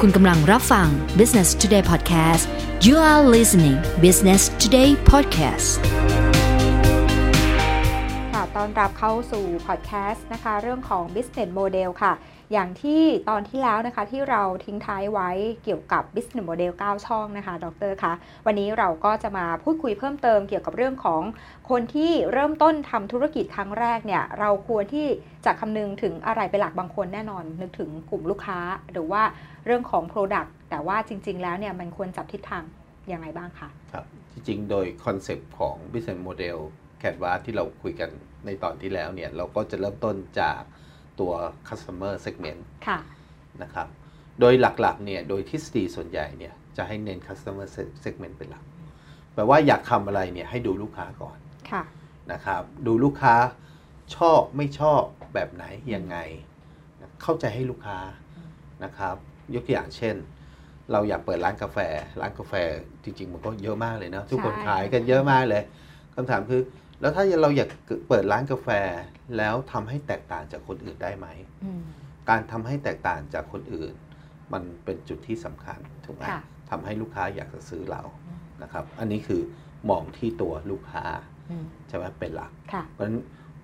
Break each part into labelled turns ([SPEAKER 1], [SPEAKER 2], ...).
[SPEAKER 1] คุณกำลังรับฟัง Business Today Podcast you are listening Business Today Podcast
[SPEAKER 2] ต้อนรับเข้าสู่พอดแคสต์นะคะเรื่องของ Business Model ค่ะ อย่างที่ตอนที่แล้วนะคะที่เราทิ้งท้ายไว้เกี่ยวกับ Business Model 9 ช่องนะคะดรคะวันนี้เราก็จะมาพูดคุยเพิ่มเติมเกี่ยวกับเรื่องของคนที่เริ่มต้นทำธุรกิจครั้งแรกเนี่ยเราควรที่จะคำนึงถึงอะไรเป็นหลักบางคนแน่นอน นึกถึงกลุ่มลูกค้าหรือว่าเรื่องของ Product แต่ว่าจริง ๆ แล้วเนี่ยมันควรจับทิศทางยังไงบ้างคะ
[SPEAKER 3] ครับจริงๆโดยคอนเซปต์ของ Business Model Canvas ที่เราคุยกันในตอนที่แล้วเนี่ย เราก็จะเริ่มต้นจากตัว Customer Segment
[SPEAKER 2] ค่ะ
[SPEAKER 3] นะครับ โดยหลักๆเนี่ยโดยทฤษฎีส่วนใหญ่เนี่ยจะให้เน้น Customer Segment เป็นหลักแปลว่าอยากทำอะไรเนี่ยให้ดูลูกค้าก่อน
[SPEAKER 2] ค่ะ
[SPEAKER 3] นะครับดูลูกค้าชอบไม่ชอบแบบไหนยังไง เข้าใจให้ลูกค้านะครับ ยกตัวอย่างเช่น เราอยากเปิดร้านกาแฟ ร้านกาแฟจริงๆ มันก็เยอะมากเลยนะทุกคน
[SPEAKER 2] ใช่
[SPEAKER 3] ขายกันเยอะมากเลยคำถามคือ แล้วถ้าเราอยากเปิดร้านกาแฟแล้วทำให้แตกต่างจากคนอื่นได้ไหม
[SPEAKER 2] อืม
[SPEAKER 3] การทำให้แตกต่างจากคนอื่น มันเป็นจุดที่สำคัญถูกไหม
[SPEAKER 2] ค่ะ
[SPEAKER 3] ทำให้ลูกค้าอยากจะซื้อเรา
[SPEAKER 2] อืม
[SPEAKER 3] นะครับ อันนี้คือมองที่ตัวลูกค้า
[SPEAKER 2] อืม
[SPEAKER 3] ใช่ไหมเป็นหลัก
[SPEAKER 2] ค่ะ
[SPEAKER 3] เพราะฉะนั้น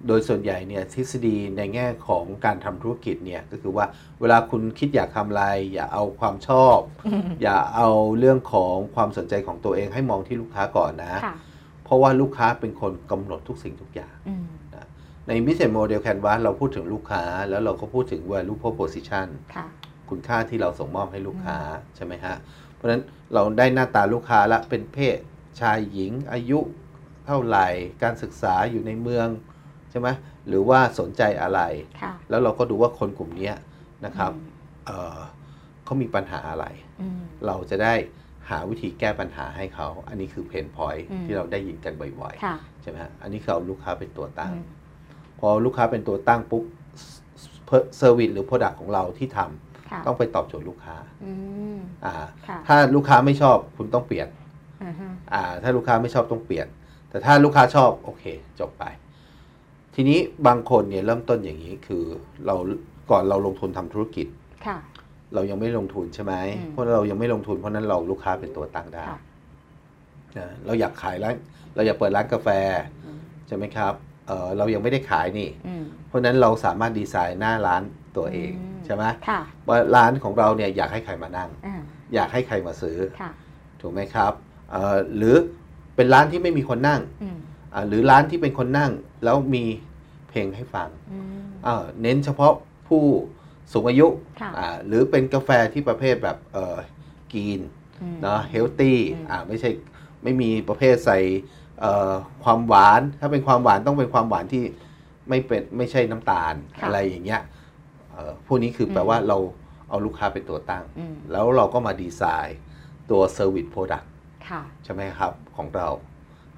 [SPEAKER 3] โดยส่วนใหญ่เนี่ยทฤษฎีในแง่ของการทำธุรกิจเนี่ยก็คือว่าเวลาคุณคิดอยากทำอะไร อย่าเอาความชอบ อย่าเอาเรื่องของความสนใจของตัวเองให้มองที่ลูกค้าก่อนนะ
[SPEAKER 2] ค่ะ
[SPEAKER 3] เพราะว่าลูกค้าเป็นคนกำหนดทุกสิ่งทุกอย่าง
[SPEAKER 2] อืม
[SPEAKER 3] ใน Business Model Canvas เราพูดถึงลูกค้า แล้วเราก็พูดถึง value proposition
[SPEAKER 2] ค่ะ
[SPEAKER 3] คุณค่าที่เราส่งมอบให้ลูกค้าใช่ไหมฮะ เพราะฉะนั้นเราได้หน้าตาลูกค้าละเป็นเพศชายหญิงอายุเท่าไหร่ การศึกษาอยู่ในเมืองใช่ไหมหรือว่าสนใจอะไร
[SPEAKER 2] ค่ะ
[SPEAKER 3] แล้วเราก็ดูว่าคนกลุ่มเนี้ยนะครับ
[SPEAKER 2] อืม
[SPEAKER 3] เอ่อเขามีปัญหาอะไร
[SPEAKER 2] อืม
[SPEAKER 3] เราจะได้ หาวิธีแก้ปัญหาให้เขา อันนี้คือเพนพอย
[SPEAKER 2] อืม
[SPEAKER 3] ที่เราได้ยินกันบ่อย
[SPEAKER 2] ค่ะ
[SPEAKER 3] ๆใช่ไหมฮะอันนี้คือเอาลูกค้าเป็นตัวตั้ง
[SPEAKER 2] อืม
[SPEAKER 3] พอลูกค้าเป็นตัวตั้งปุ๊บเซอร์วิสหรือโปรดักของเราที่ทำ
[SPEAKER 2] ค่ะ
[SPEAKER 3] ต้องไปตอบโจทย์ลูกค้า
[SPEAKER 2] อืม
[SPEAKER 3] อ่า
[SPEAKER 2] ค่ะ
[SPEAKER 3] ถ้าลูกค้าไม่ชอบคุณต้องเปลี่ยน
[SPEAKER 2] อือฮึ
[SPEAKER 3] อ่า ถ้าลูกค้าไม่ชอบต้องเปลี่ยน แต่ถ้าลูกค้าชอบโอเค จบไป ทีนี้บางคนเนี่ยเริ่มต้นอย่างนี้คือเราก่อนเราลงทุนทำธุรกิจ
[SPEAKER 2] ค่ะ
[SPEAKER 3] เรายังไม่ลงทุนใช่ไหม
[SPEAKER 2] อืม
[SPEAKER 3] เพราะเรายังไม่ลงทุนเพราะฉะนั้นเราลูกค้าเป็นตัวตั้งได้
[SPEAKER 2] ค่ะ
[SPEAKER 3] นะเราอยากขายร้านเราอยากเปิดร้านกาแฟ
[SPEAKER 2] อืม
[SPEAKER 3] ใช่ไหมครับเออเรายังไม่ได้ขายนี่
[SPEAKER 2] อืม
[SPEAKER 3] เพราะฉะนั้นเราสามารถดีไซน์หน้าร้านตัวเอง
[SPEAKER 2] อืม
[SPEAKER 3] ใช่ไหม
[SPEAKER 2] ค่ะ
[SPEAKER 3] ว่าร้านของเราเนี่ยอยากให้ใครมานั่ง
[SPEAKER 2] อ่า
[SPEAKER 3] อยากให้ใครมาซื้อ
[SPEAKER 2] ค่ะ
[SPEAKER 3] ถูกไหมครับเอ่อหรือเป็นร้านที่ไม่มีคนนั่ง
[SPEAKER 2] อืม
[SPEAKER 3] อ่าหรือร้านที่เป็นคนนั่งแล้วมีเพลงให้ฟัง
[SPEAKER 2] อืม
[SPEAKER 3] อ่าเน้นเฉพาะผู้ สูงอายุ
[SPEAKER 2] ค่ะ
[SPEAKER 3] อ่าหรือเป็นกาแฟที่ประเภทแบบเอ่อกีน
[SPEAKER 2] อืม
[SPEAKER 3] เนาะเฮลตี้
[SPEAKER 2] อืม
[SPEAKER 3] อ่าไม่ใช่ไม่มีประเภทใส่เอ่อความหวาน ถ้าเป็นความหวานต้องเป็นความหวานที่ไม่เป็นไม่ใช่น้ำตาล
[SPEAKER 2] ค่ะ
[SPEAKER 3] อะไรอย่างเงี้ยเอ่อพวกนี้คืออ
[SPEAKER 2] ม
[SPEAKER 3] แปลว่าเราเอาลูกค้าเป็นตัวตั้ง
[SPEAKER 2] อืม
[SPEAKER 3] แล้วเราก็มาดีไซน์ตัว Service Product
[SPEAKER 2] ค่ะ
[SPEAKER 3] ใช่ไหมครับของเรา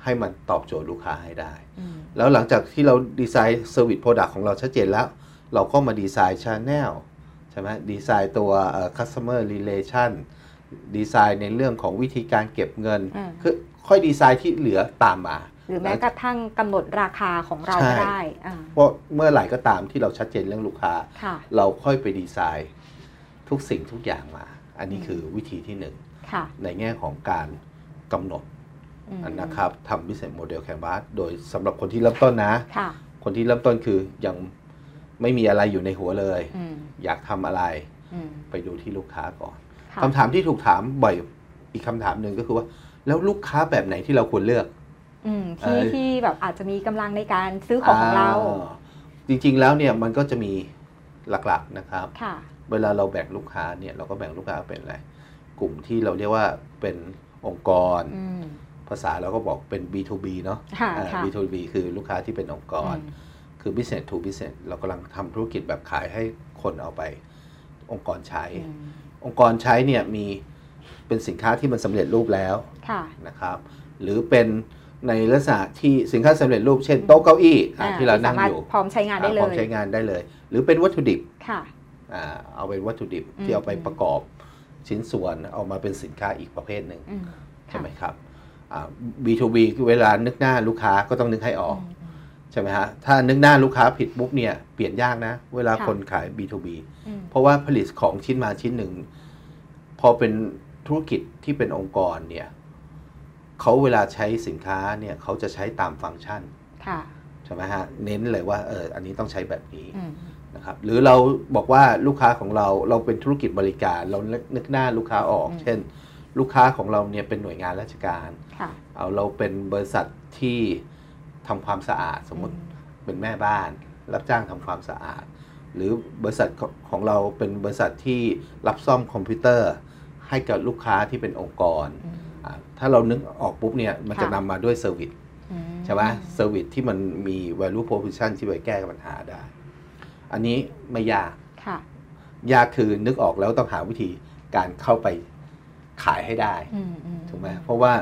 [SPEAKER 3] ให้มันตอบโจทย์ลูกค้าให้ได้
[SPEAKER 2] อืม
[SPEAKER 3] แล้วหลังจากที่เราดีไซน์ Service Product ของเราชัดเจนแล้ว เราก็มาดีไซน์ Channel ใช่ไหมดีไซน์ตัว Customer Relation ดีไซน์ในเรื่องของวิธีการเก็บเงิน
[SPEAKER 2] อืม
[SPEAKER 3] คือค่อยดีไซน์ที่เหลือตามมา
[SPEAKER 2] หรือแม้กระทั่งกำหนดราคาของเรา
[SPEAKER 3] ใช่
[SPEAKER 2] ก็ได้อ่า
[SPEAKER 3] เพราะเมื่อไหร่ก็ตามที่เราชัดเจนเรื่องลูกค้า
[SPEAKER 2] ค่ะ
[SPEAKER 3] เราค่อยไปดีไซน์ทุกสิ่งทุกอย่างมา อันนี้
[SPEAKER 2] อืม
[SPEAKER 3] คือวิธีที่หนึ่ง
[SPEAKER 2] ค่ะ
[SPEAKER 3] ในแง่ของการกำหนด
[SPEAKER 2] อืม
[SPEAKER 3] นะครับทำ business model canvas โดยสำหรับคนที่เริ่มต้นนะ
[SPEAKER 2] ค่ะ
[SPEAKER 3] คนที่เริ่มต้นคือยัง ไม่มีอะไรอยู่ในหัวเลย
[SPEAKER 2] อืม
[SPEAKER 3] อยากทำอะไร
[SPEAKER 2] อืม
[SPEAKER 3] ไปดูที่ลูกค้าก่อน
[SPEAKER 2] ค่ะ
[SPEAKER 3] คำถามที่ถูกถามบ่อยอีกคำถามหนึ่งก็คือว่า แล้วลูกค้าแบบไหนที่เราควรเลือก
[SPEAKER 2] อืม
[SPEAKER 3] เอ่
[SPEAKER 2] ที่
[SPEAKER 3] อ
[SPEAKER 2] ที่แบบอาจจะมีกำลังในการซื้อของของเรา
[SPEAKER 3] อ่จริงๆแล้วเนี่ยมันก็จะมีหลักๆนะครับ
[SPEAKER 2] ค่ะ
[SPEAKER 3] เวลาเราแบ่งลูกค้าเนี่ยเราก็แบ่งลูกค้าเป็นอะไร กลุ่มที่เราเรียกว่าเป็นองค์กร
[SPEAKER 2] อืม
[SPEAKER 3] ภาษาเราก็บอกเป็น B2B เนาะ
[SPEAKER 2] ค่ะ
[SPEAKER 3] อ่า
[SPEAKER 2] ค่ะ
[SPEAKER 3] B2B คือลูกค้าที่เป็นองค์กร
[SPEAKER 2] อืม
[SPEAKER 3] คือ business to business เรากำลังทำธุรกิจแบบขายให้คนเอาไป องค์กรใช้
[SPEAKER 2] อืม
[SPEAKER 3] องค์กรใช้เนี่ยมีเป็นสินค้าที่มันสำเร็จรูปแล้ว
[SPEAKER 2] ค่ะ
[SPEAKER 3] นะครับ หรือเป็นในลักษณะที่สินค้าสำเร็จรูปเช่นโต๊ะเก้าอี้อะ
[SPEAKER 2] อ่า
[SPEAKER 3] ที่เรานั่ง
[SPEAKER 2] สามารถ
[SPEAKER 3] อยู่
[SPEAKER 2] พร้อมใช้งานได้เล
[SPEAKER 3] อะพร้อม
[SPEAKER 2] ย
[SPEAKER 3] ใช้งานได้เลย หรือเป็นวัตถุดิบ
[SPEAKER 2] ค่ะ
[SPEAKER 3] อ่าเอาเป็นวัตถุดิบ
[SPEAKER 2] อืม
[SPEAKER 3] ที่เอาไปประกอบชิ้นส่วนเอามาเป็นสินค้าอีกประเภทหนึ่ง
[SPEAKER 2] อืม
[SPEAKER 3] ใช่ไหมครับอ่า B2B คือเวลานึกหน้าลูกค้าก็ต้องนึกให้ออก
[SPEAKER 2] อืม
[SPEAKER 3] ใช่ไหมฮะ ถ้านึกหน้าลูกค้าผิดปุ๊บเนี่ยเปลี่ยนยากนะ เวลา
[SPEAKER 2] ค่ะ
[SPEAKER 3] คนขาย B2B
[SPEAKER 2] อืม
[SPEAKER 3] เพราะว่าผลิตของชิ้นมาชิ้นหนึ่ง พอเป็นธุรกิจที่เป็นองค์กรเนี่ยเขาเวลาใช้สินค้าเนี่ยเขาจะใช้ตามฟังก์ชัน
[SPEAKER 2] ค่ะ
[SPEAKER 3] ใช่ไหมฮะ เน้นเลยว่าเอออันนี้ต้องใช้แบบนี้
[SPEAKER 2] อืม
[SPEAKER 3] นะครับ หรือเราบอกว่าลูกค้าของเราเราเป็นธุรกิจบริการ เรานึกหน้าลูกค้าออก
[SPEAKER 2] อืม
[SPEAKER 3] เช่น ลูกค้าของเราเนี่ยเป็นหน่วยงานราชการ
[SPEAKER 2] ค่ะ
[SPEAKER 3] เอาเราเป็นบริษัทที่ ทำความสะอาดสมมติเป็นแม่บ้าน รับจ้างทำความสะอาด หรือบริษัทของของเราเป็นบริษัทที่รับซ่อมคอมพิวเตอร์ ให้กับลูกค้าที่เป็นองค์กร
[SPEAKER 2] อืม
[SPEAKER 3] อ่าถ้าเรานึกออกปุ๊บเนี่ยมันจะ
[SPEAKER 2] ค่ะ
[SPEAKER 3] นำมาด้วย service อื
[SPEAKER 2] ม
[SPEAKER 3] ใช่ไหม service ที่มันมี value proposition ที่ไปแก้ปัญหาได้ อันนี้ไม่ยาก
[SPEAKER 2] ค่ะ
[SPEAKER 3] ยากคือนึกออกแล้วต้องหาวิธีการเข้าไปขายให้ได้
[SPEAKER 2] อืมอืม
[SPEAKER 3] ถูกไหมเพราะว่า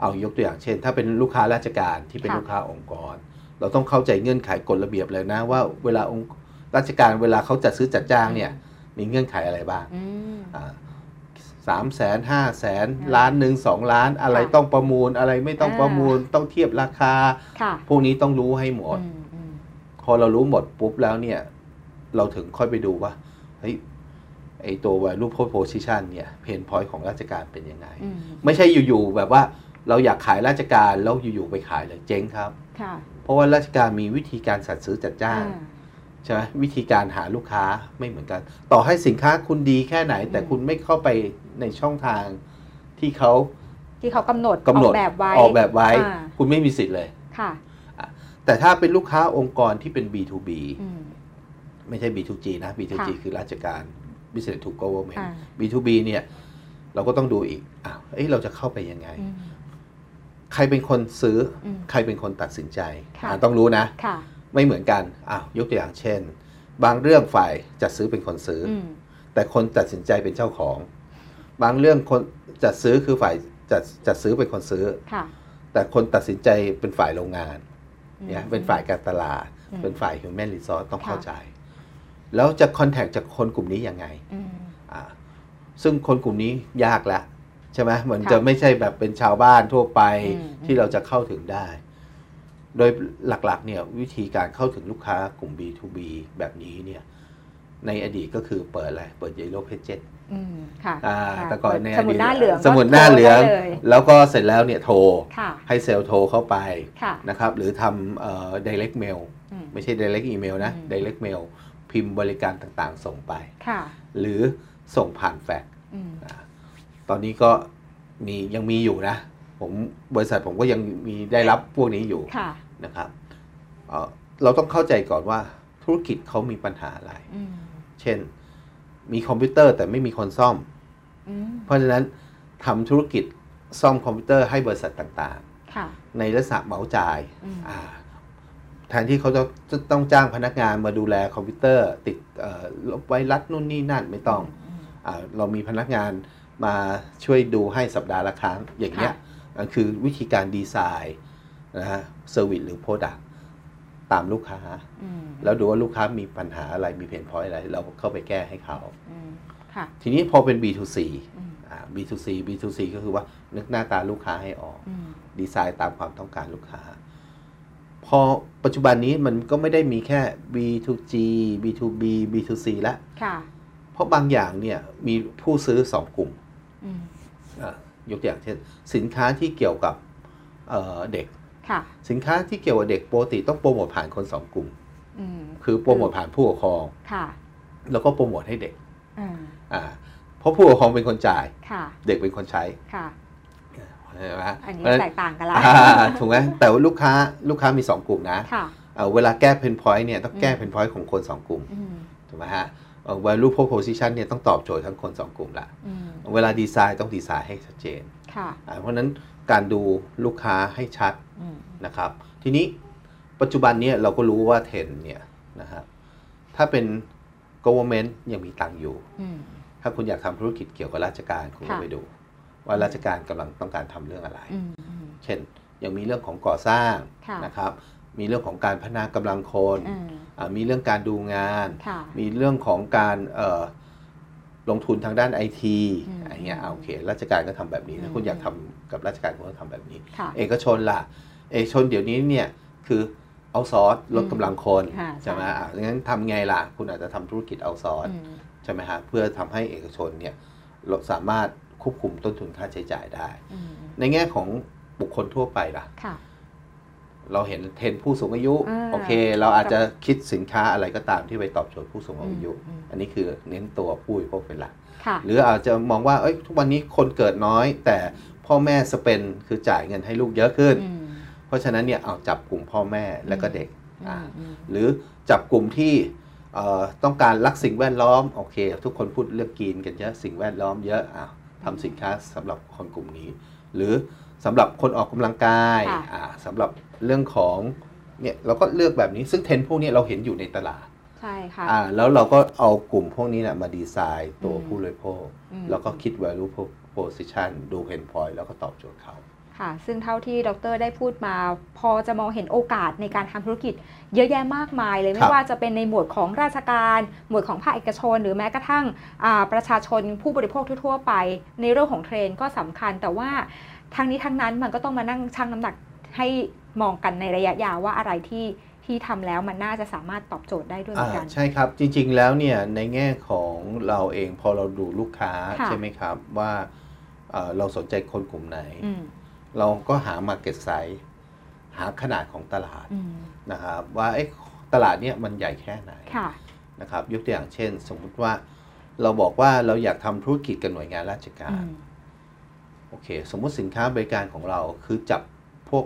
[SPEAKER 3] เอายกตัวอย่างเช่น ถ้าเป็นลูกค้าราชการที่เป็น
[SPEAKER 2] ค่ะ
[SPEAKER 3] ลูกค้าองค์กร เราต้องเข้าใจเงื่อนไขกฎระเบียบเลยนะ ว่าเวลาองค์ราชการเวลาเขาจัดซื้อจัดจ้างเนี่ยมีเงื่อนไขอะไรบ้าง
[SPEAKER 2] อืม
[SPEAKER 3] สามแสนห้าแสน
[SPEAKER 2] อ่า
[SPEAKER 3] ล้านหนึ่งสองล้านอะไร
[SPEAKER 2] ค่ะ
[SPEAKER 3] ต้องประมูลอะไรไม่ต้อง
[SPEAKER 2] อ่า
[SPEAKER 3] ประมูลต้องเทียบราคา
[SPEAKER 2] ค่ะ
[SPEAKER 3] พวกนี้ต้องรู้ให้หมด
[SPEAKER 2] อืมอืม
[SPEAKER 3] พอเรารู้หมดปุ๊บแล้วเนี่ย เราถึงค่อยไปดูว่าเฮ้ยไอตัว value proposition เนี่ยเพนพอยต์ของราชการเป็นยังไง
[SPEAKER 2] อืม
[SPEAKER 3] ไม่ใช่อยู่ๆแบบว่า เราอยากขายราชการแล้วอยู่ๆไปขายเลยเจ๊งครับ
[SPEAKER 2] ค่ะ
[SPEAKER 3] เพราะว่าราชการมีวิธีการจัดซื้อจัดจ้าง
[SPEAKER 2] อ่า
[SPEAKER 3] ใช่ไหมวิธีการหาลูกค้าไม่เหมือนกัน ต่อให้สินค้าคุณดีแค่ไหน แต่
[SPEAKER 2] อืม
[SPEAKER 3] คุณไม่เข้าไปในช่องทางที่เขา
[SPEAKER 2] ที่เขากำหนด
[SPEAKER 3] กำหนด
[SPEAKER 2] ออกแบบไว้
[SPEAKER 3] ออกแบบไว้
[SPEAKER 2] อ่า
[SPEAKER 3] คุณไม่มีสิทธิ์เลย
[SPEAKER 2] ค่ะ
[SPEAKER 3] แต่ถ้าเป็นลูกค้าองค์กรที่เป็น B2B
[SPEAKER 2] อืม
[SPEAKER 3] ไม่ใช่ B2G นะ B2G
[SPEAKER 2] ค่ะ
[SPEAKER 3] คือราชการ Business to Government
[SPEAKER 2] อ่า
[SPEAKER 3] B2B เนี่ย เราก็ต้องดูอีกอ้าวเอ้ยเราจะเข้าไปยังไง
[SPEAKER 2] อืม
[SPEAKER 3] ใครเป็นคนซื้ออ
[SPEAKER 2] ม
[SPEAKER 3] ใครเป็นคนตัดสินใจ
[SPEAKER 2] ค่ะ
[SPEAKER 3] อ่าต้องรู้นะ
[SPEAKER 2] ค่ะ
[SPEAKER 3] ไม่เหมือนกันอ้าวยกตัวอย่างเช่น บางเรื่องฝ่ายจัดซื้อเป็นคนซื้ออ
[SPEAKER 2] อืม
[SPEAKER 3] แต่คนตัดสินใจเป็นเจ้าของ บางเรื่องคนจัดซื้อคือฝ่ายจัดจัดซื้อเป็นคนซื้อ
[SPEAKER 2] ค่ะ
[SPEAKER 3] แต่คนตัดสินใจเป็นฝ่ายโรงงาน
[SPEAKER 2] อืม
[SPEAKER 3] เนี่ยเป็นฝ่ายการตลาด
[SPEAKER 2] อืม
[SPEAKER 3] เป็นฝ่าย human resource ต้อง
[SPEAKER 2] ค่ะ
[SPEAKER 3] เข้าใจ แล้วจะคอนแทคจากคนกลุ่มนี้ยังไง
[SPEAKER 2] อืม
[SPEAKER 3] อ่าซึ่งคนกลุ่มนี้ยากละ ใช่ไหมเหมือน
[SPEAKER 2] ค่ะ
[SPEAKER 3] จะไม่ใช่แบบเป็นชาวบ้านทั่วไป
[SPEAKER 2] อืม
[SPEAKER 3] ที่เราจะเข้าถึงได้ โดยหลักๆ เนี่ยวิธีการเข้าถึงลูกค้ากลุ่ม B2B แบบนี้เนี่ยในอดีตก็คือเปิดอะไร เปิด Yellow Pages
[SPEAKER 2] อืมค่ะ
[SPEAKER 3] อ่า
[SPEAKER 2] ค่ะ
[SPEAKER 3] แต่ก่อนใน
[SPEAKER 2] สมุดหน้าเหลือง
[SPEAKER 3] สมุดหน้าเหลือง
[SPEAKER 2] ก็โทรได้เลย
[SPEAKER 3] แล้วก็เสร็จแล้วเนี่ยโทร
[SPEAKER 2] ค่ะ
[SPEAKER 3] ให้เซลล์โทรเข้าไป
[SPEAKER 2] ค่ะ
[SPEAKER 3] นะครับ หรือทำเอ่อ direct mail
[SPEAKER 2] อืม
[SPEAKER 3] ไม่ใช่ direct email นะ
[SPEAKER 2] อืม
[SPEAKER 3] direct mail พิมพ์บริการต่างๆ ส่งไป
[SPEAKER 2] ค่ะ
[SPEAKER 3] หรือส่งผ่านแฟกซ์
[SPEAKER 2] อืม
[SPEAKER 3] อ่า ตอนนี้ก็มียังมีอยู่นะ ผมบริษัทผมก็ยังมีได้รับพวกนี้อยู่
[SPEAKER 2] ค่ะ
[SPEAKER 3] นะครับเอ่อเราต้องเข้าใจก่อนว่าธุรกิจเขามีปัญหาอะไร
[SPEAKER 2] อืม
[SPEAKER 3] เช่น มีคอมพิวเตอร์แต่ไม่มีคนซ่อม
[SPEAKER 2] อืม
[SPEAKER 3] เพราะฉะนั้นทำธุรกิจซ่อมคอมพิวเตอร์ให้บริษัทต่าง
[SPEAKER 2] ค่ะ
[SPEAKER 3] ๆในลักษณะเหมาจ่าย
[SPEAKER 2] อืม
[SPEAKER 3] อ่าแทนที่เขาจะจะต้องจ้างพนักงานมาดูแลคอมพิวเตอร์ ติดเอ่อลบไวรัสนู่นนี่นั่นไม่ต้อง
[SPEAKER 2] ม
[SPEAKER 3] อาเรามีพนักงาน มาช่วยดูให้สัปดาห์ละครั้งอย่างเงี้ย
[SPEAKER 2] ค่ะ
[SPEAKER 3] อันคือวิธีการดีไซน์นะฮะ service หรือ product ตามลูกค้า
[SPEAKER 2] อืม
[SPEAKER 3] แล้วดูว่าลูกค้ามีปัญหาอะไรมี pain point อะไร เราเข้าไปแก้ให้เขา
[SPEAKER 2] อืมค่ะ
[SPEAKER 3] ทีนี้พอเป็น B2C
[SPEAKER 2] อืม
[SPEAKER 3] อ่า B2C B2C ก็คือว่านึกหน้าตาลูกค้าให้ออก
[SPEAKER 2] อืม
[SPEAKER 3] ดีไซน์ตามความต้องการลูกค้า พอปัจจุบันนี้มันก็ไม่ได้มีแค่ B2G B2B B2C แล้ว
[SPEAKER 2] ค่ะ
[SPEAKER 3] เพราะบางอย่างเนี่ยมีผู้ซื้อสองกลุ่ม
[SPEAKER 2] อืม
[SPEAKER 3] อะ ยกตัวอย่างเช่น สินค้าที่เกี่ยวกับเอ่อเด็ก
[SPEAKER 2] ค่ะ
[SPEAKER 3] สินค้าที่เกี่ยวกับเด็กปกติต้องโปรโมทผ่านคนสองกลุ่ม
[SPEAKER 2] อืม
[SPEAKER 3] คือโปรโมทผ่านผู้ปกครอง
[SPEAKER 2] ค่ะ
[SPEAKER 3] แล้วก็โปรโมทให้เด็ก
[SPEAKER 2] อ่า
[SPEAKER 3] อ่าเพราะผู้ปกครองเป็นคนจ่าย
[SPEAKER 2] ค่ะ
[SPEAKER 3] เด็กเป็นคนใช้
[SPEAKER 2] ค่ะ
[SPEAKER 3] ใช่ไหม
[SPEAKER 2] อันนี้
[SPEAKER 3] เพราะฉะ
[SPEAKER 2] แตกต่างกันละ
[SPEAKER 3] อ่าถูกไหมแต่ว่าลูกค้าลูกค้ามีสองกลุ่มนะ
[SPEAKER 2] ค่ะ
[SPEAKER 3] เอ่อเวลาแก้ pain point เนี่ยต้องแก้
[SPEAKER 2] อืม
[SPEAKER 3] pain point ของคนสองกลุ่ม
[SPEAKER 2] อืม
[SPEAKER 3] ถูกไหมฮะเอ่อ value proposition เนี่ยต้องตอบโจทย์ทั้งคนสองกลุ่มละ
[SPEAKER 2] อืม
[SPEAKER 3] เวลาดีไซน์ต้องดีไซน์ให้ชัดเจน
[SPEAKER 2] ค่ะ
[SPEAKER 3] อ่าเพราะฉะนั้นการดูลูกค้าให้ชัด
[SPEAKER 2] อืม
[SPEAKER 3] นะครับ ทีนี้ปัจจุบันเนี้เราก็รู้ว่าเทรนด์เนี่ยนะครับถ้าเป็น government ยังมีตังค์อยู่
[SPEAKER 2] อืม
[SPEAKER 3] ถ้าคุณอยากทำธุรกิจเกี่ยวกับราชการคุณก็
[SPEAKER 2] ค่ะ
[SPEAKER 3] ไปดู ว่าราชการกำลังต้องการทำเรื่องอะไร
[SPEAKER 2] อืมอืม
[SPEAKER 3] เช่นยังมีเรื่องของก่อสร้าง
[SPEAKER 2] ค่ะ
[SPEAKER 3] นะครับ มีเรื่องของการพัฒนากำลังคน
[SPEAKER 2] อืม
[SPEAKER 3] อ่ามีเรื่องการดูงาน
[SPEAKER 2] ค่ะ
[SPEAKER 3] มีเรื่องของการเอ่อ ลงทุนทางด้านไอที
[SPEAKER 2] อืม
[SPEAKER 3] อะไรเงี้ยอ่าโอเค ราชการก็ทำแบบนี้
[SPEAKER 2] อื
[SPEAKER 3] ถ้ามคุณอยากทำกับราชการคุณก็ทำแบบนี้
[SPEAKER 2] ค่ะ
[SPEAKER 3] เอกชนล่ะ เอกชนเดี๋ยวนี้เนี่ยคือเอาซอร์สลดกำลังคน
[SPEAKER 2] ค่ะ
[SPEAKER 3] ใช่ไหม
[SPEAKER 2] ใช่
[SPEAKER 3] อะงั้นทำไงล่ะ คุณอาจจะทำธุรกิจเอาซอร์ส
[SPEAKER 2] อืม
[SPEAKER 3] ใช่ไหมฮะเพื่อทำให้เอกชนเนี่ยเราสามารถควบคุมต้นทุนค่าใช้จ่ายได้
[SPEAKER 2] อืม
[SPEAKER 3] ในแง่ของบุคคลทั่วไปล่ะ
[SPEAKER 2] ค่ะ
[SPEAKER 3] เราเห็นเทรนด์ผู้สูงอายุ
[SPEAKER 2] อ่า
[SPEAKER 3] โอเค เราอาจจะคิดสินค้าอะไรก็ตามที่ไปตอบโจทย์ผู้สูงอายุ
[SPEAKER 2] อืมอืม
[SPEAKER 3] อันนี้คือเน้นตัวผู้บริโภคเป็นหลัก
[SPEAKER 2] ค่ะ
[SPEAKER 3] หรืออาจจะมองว่าเอ้ยทุกวันนี้คนเกิดน้อย แต่พ่อแม่สเปนคือจ่ายเงินให้ลูกเยอะขึ้น
[SPEAKER 2] อืม
[SPEAKER 3] เพราะฉะนั้นเนี่ยเอาจับกลุ่มพ่อแม่และก็เด็ก
[SPEAKER 2] อื
[SPEAKER 3] อ่า
[SPEAKER 2] มอืม
[SPEAKER 3] หรือจับกลุ่มที่เอ่อต้องการรักสิ่งแวดล้อมโอเค ทุกคนพูดเรื่องกินกันเยอะสิ่งแวดล้อมเยอะอะทำสินค้าสำหรับคนกลุ่มนี้ หรือ สำหรับคนออกกำลังกาย
[SPEAKER 2] ค่ะ
[SPEAKER 3] อ่าสำหรับเรื่องของเนี่ยเราก็เลือกแบบนี้ซึ่งเทรนด์พวกนี้เราเห็นอยู่ในตลาด
[SPEAKER 2] ใช่ค่ะ
[SPEAKER 3] อ่าแล้วเราก็เอากลุ่มพวกนี้นะมาดีไซน์ตัว
[SPEAKER 2] อืม
[SPEAKER 3] ผู้บริโภค
[SPEAKER 2] อืม
[SPEAKER 3] แล้วก็คิด value proposition ดู pain point แล้วก็ตอบโจทย์เขา
[SPEAKER 2] ค่ะซึ่งเท่าที่ดรได้พูดมา พอจะมองเห็นโอกาสในการทำธุรกิจ เยอะแยะมากมายเลย
[SPEAKER 3] ครั
[SPEAKER 2] ไม่
[SPEAKER 3] บ
[SPEAKER 2] ว่าจะเป็นในหมวดของราชการ หมวดของภาคเอกชน หรือแม้กระทั่งอ่าประชาชนผู้บริโภคทั่ว ๆ ไป ในเรื่องของเทรนด์ก็สำคัญแต่ว่า ทั้งนี้ทั้งนั้นมันก็ต้องมานั่งชั่งน้ำหนักให้มองกันในระยะยาวว่าอะไรที่ที่ทำแล้วมันน่าจะสามารถตอบโจทย์ได้ด้วยเหมือนกัน
[SPEAKER 3] อ่าใช่ครับ จริง ๆ แล้วเนี่ยในแง่ของเราเองพอเราดูลูกค้า
[SPEAKER 2] ค่ะ
[SPEAKER 3] ใช่ไหมครับว่าเอ่อเราสนใจคนกลุ่มไหน
[SPEAKER 2] อืม
[SPEAKER 3] เราก็หา Market Size หาขนาดของตลาด
[SPEAKER 2] อืม
[SPEAKER 3] นะครับว่าเอ๊ะตลาดเนี่ยมันใหญ่แค่ไหน
[SPEAKER 2] ค่ะ
[SPEAKER 3] นะครับยกตัวอย่างเช่น สมมุติว่าเราบอกว่าเราอยากทำธุรกิจกับหน่วยงานราชกา
[SPEAKER 2] อื
[SPEAKER 3] ร
[SPEAKER 2] ม
[SPEAKER 3] โอเค สมมุติสินค้าบริการของเราคือจับพวก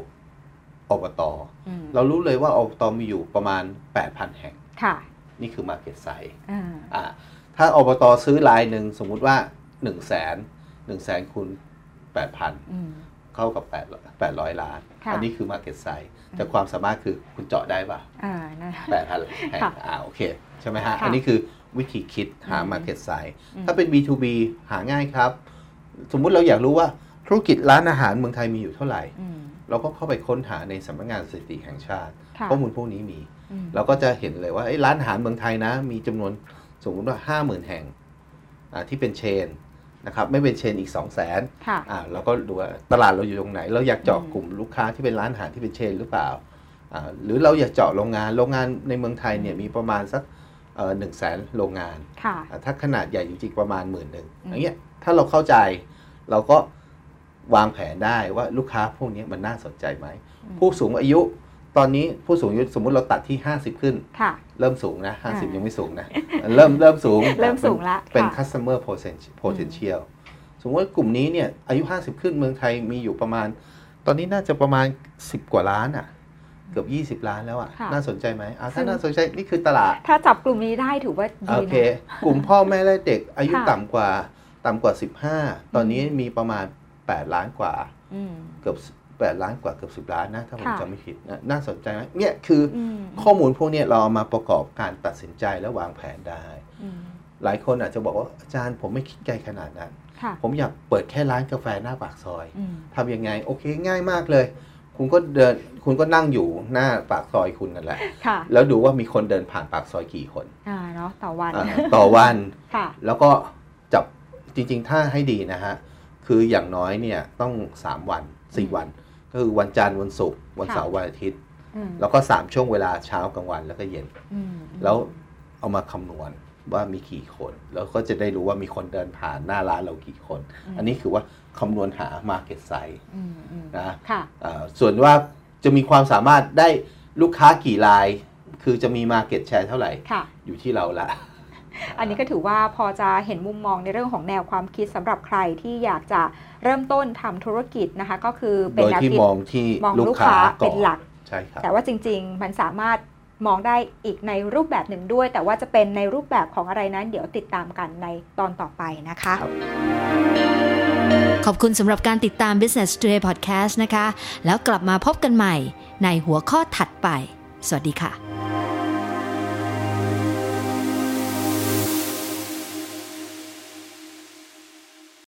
[SPEAKER 3] อบต
[SPEAKER 2] อืม
[SPEAKER 3] เรารู้เลยว่าอบตมีอยู่ประมาณ 8,000 แห่ง
[SPEAKER 2] ค่ะ
[SPEAKER 3] นี่คือ Market Size
[SPEAKER 2] อ่า
[SPEAKER 3] อ่าถ้าอบตซื้อรายหนึ่งสมมุติว่า 1 0 0 0 0แสนหนึ่งแสนคูณ8,000
[SPEAKER 2] อืม
[SPEAKER 3] เข้ากับ8 800 ล้าน
[SPEAKER 2] ค่ะ
[SPEAKER 3] อันี้คือ Market Size แต่ความสามารถคือคุณเจาะได้ป่ะ
[SPEAKER 2] อ่านะ
[SPEAKER 3] 8,000แห่ง
[SPEAKER 2] ค่ะ
[SPEAKER 3] อ่าโอเค ใช่ไหมฮะ
[SPEAKER 2] ค่ะ
[SPEAKER 3] อันนี้คือวิธีคิดหา
[SPEAKER 2] อืม
[SPEAKER 3] Market Size
[SPEAKER 2] อืม
[SPEAKER 3] ถ้าเป็น B2B หาง่ายครับ สมมุติเราอยากรู้ว่าธุรกิจร้านอาหารเมืองไทยมีอยู่เท่าไหร่
[SPEAKER 2] อืม
[SPEAKER 3] เราก็เข้าไปค้นหาในสำนักงานสถิติแห่งชาติ
[SPEAKER 2] ค่ะ
[SPEAKER 3] ข้อมูลพวกนี้มี
[SPEAKER 2] อืม
[SPEAKER 3] เราก็จะเห็นเลยว่าเอ้ยร้านอาหารเมืองไทยนะ มีจำนวนสมมติว่า 50,000 แห่งอ่าที่เป็นเชนนะครับไม่เป็นเชนอีก 2 0 0 0 0 0
[SPEAKER 2] ค่ะ
[SPEAKER 3] อ่าเราก็ดูว่าตลาดเราอยู่ตรงไหน เราอยากเจาะ
[SPEAKER 2] อืม
[SPEAKER 3] กลุ่มลูกค้าที่เป็นร้านอาหารที่เป็นเชนหรือเปล่าอ่า หรือเราอยากเจาะโรงงานโรงงานในเมืองไทยเนี่ยมีประมาณสักหนึ่งแสนโรงงาน
[SPEAKER 2] ค่ะ
[SPEAKER 3] อ่าถ้าขนาดใหญ่จริงๆประมาณหมื่นหนึ่ง
[SPEAKER 2] อืม
[SPEAKER 3] อย่างเงี้ย ถ้าเราเข้าใจเราก็วางแผนได้ว่าลูกค้าพวกนี้มันน่าสนใจไหม ผู้สูงอายุตอนนี้ผู้สูงอายุสมมุติเราตัดที่ 50 ขึ้น
[SPEAKER 2] ค่ะ
[SPEAKER 3] เริ่มสูงนะ
[SPEAKER 2] อ่า
[SPEAKER 3] 50 ยังไม่สูงนะ เริ่มเริ่มสูง
[SPEAKER 2] เริ่มสูงละ
[SPEAKER 3] เป็น
[SPEAKER 2] ค่ะ
[SPEAKER 3] customer potential potential สมมติว่ากลุ่มนี้เนี่ยอายุ 50 ขึ้นเมืองไทยมีอยู่ประมาณ ตอนนี้น่าจะประมาณ 10 กว่าล้านอะ เกือบ 20 ล้านแล้วอะ
[SPEAKER 2] ค่ะ
[SPEAKER 3] น่าสนใจไหมอะ
[SPEAKER 2] ซึ่
[SPEAKER 3] ถ้างน่าสนใจนี่คือตลาด
[SPEAKER 2] ถ้าจับกลุ่มนี้ได้ถือว่าดี
[SPEAKER 3] โอ
[SPEAKER 2] นะ
[SPEAKER 3] เค กลุ่มพ่อแม่และเด็กอายุ
[SPEAKER 2] ค่ะ
[SPEAKER 3] ต่ำกว่า ต่ำกว่า 15 ตอนนี้มีประมาณ 8 ล้านกว่า
[SPEAKER 2] อืม
[SPEAKER 3] เกือบ8ล้านกว่าเกือบ10 ล้านนะถ้าผม
[SPEAKER 2] ค่ะ
[SPEAKER 3] จำไม่ผิดนะน่าสนใจไหมเนี่ยคืออ
[SPEAKER 2] อืม
[SPEAKER 3] ข้อมูลพวกเนี้ยเราเอามาประกอบการตัดสินใจและวางแผนได้
[SPEAKER 2] อืม
[SPEAKER 3] หลายคนอาจจะบอกว่าอาจารย์ผมไม่คิดไกลขนาดนั้น
[SPEAKER 2] ค่ะ
[SPEAKER 3] ผมอยากเปิดแค่ร้านกาแฟหน้าปากซอย
[SPEAKER 2] อืม
[SPEAKER 3] ทำยังไง โอเคง่ายมากเลย คุณก็เดินคุณก็นั่งอยู่หน้าปากซอยคุณนั่นแหละ
[SPEAKER 2] ค่ะ
[SPEAKER 3] แล้วดูว่ามีคนเดินผ่านปากซอยกี่คน
[SPEAKER 2] อ่าเนาะต่อวัน
[SPEAKER 3] อ่าต่อวัน
[SPEAKER 2] ค่ะ
[SPEAKER 3] แล้วก็ จับจริง ๆ ถ้าให้ดีนะฮะ คืออย่างน้อยเนี่ยต้อง 3 วัน 4 วัน ก็คือวันจันทร์วันศุกร์วัน
[SPEAKER 2] ค่ะ
[SPEAKER 3] เสาร์วันอาทิตย์
[SPEAKER 2] อืม
[SPEAKER 3] แล้วก็ 3 ช่วงเวลาเช้ากลางวันแล้วก็เย็น
[SPEAKER 2] อืม
[SPEAKER 3] แล้วเอามาคำนวณว่ามีกี่คน แล้วก็จะได้รู้ว่ามีคนเดินผ่านหน้าร้านเรากี่คน อันนี้คือว่าคำนวณหา Market Size
[SPEAKER 2] อืมอืม
[SPEAKER 3] นะ
[SPEAKER 2] ค่ะ
[SPEAKER 3] อ่าส่วนว่าจะมีความสามารถได้ลูกค้ากี่ราย คือจะมี Market Share เท่าไหร่
[SPEAKER 2] ค่ะ
[SPEAKER 3] อยู่ที่เราละ
[SPEAKER 2] อันนี้ก็ถือว่าพอจะเห็นมุมมองในเรื่องของแนวความคิดสำหรับใครที่อยากจะเริ่มต้นทำธุรกิจนะคะ ก็คือเป็
[SPEAKER 3] โด
[SPEAKER 2] น
[SPEAKER 3] ย
[SPEAKER 2] แนว
[SPEAKER 3] ที่
[SPEAKER 2] คิด
[SPEAKER 3] มองที่
[SPEAKER 2] มอง
[SPEAKER 3] ลู
[SPEAKER 2] ลู
[SPEAKER 3] ก
[SPEAKER 2] ก
[SPEAKER 3] ค้า
[SPEAKER 2] ค้า
[SPEAKER 3] ก่
[SPEAKER 2] เป็
[SPEAKER 3] อน
[SPEAKER 2] นหลัก
[SPEAKER 3] ใช่ครับ
[SPEAKER 2] แต่ว่าจริง ๆ มันสามารถมองได้อีกในรูปแบบหนึ่งด้วย แต่ว่าจะเป็นในรูปแบบของอะไรนั้น เดี๋ยวติดตามกันในตอนต่อไปนะคะ
[SPEAKER 3] ครับ
[SPEAKER 1] ขอบคุณสำหรับการติดตาม Business Today Podcast นะคะ แล้วกลับมาพบกันใหม่ในหัวข้อถัดไป สวัสดีค่ะ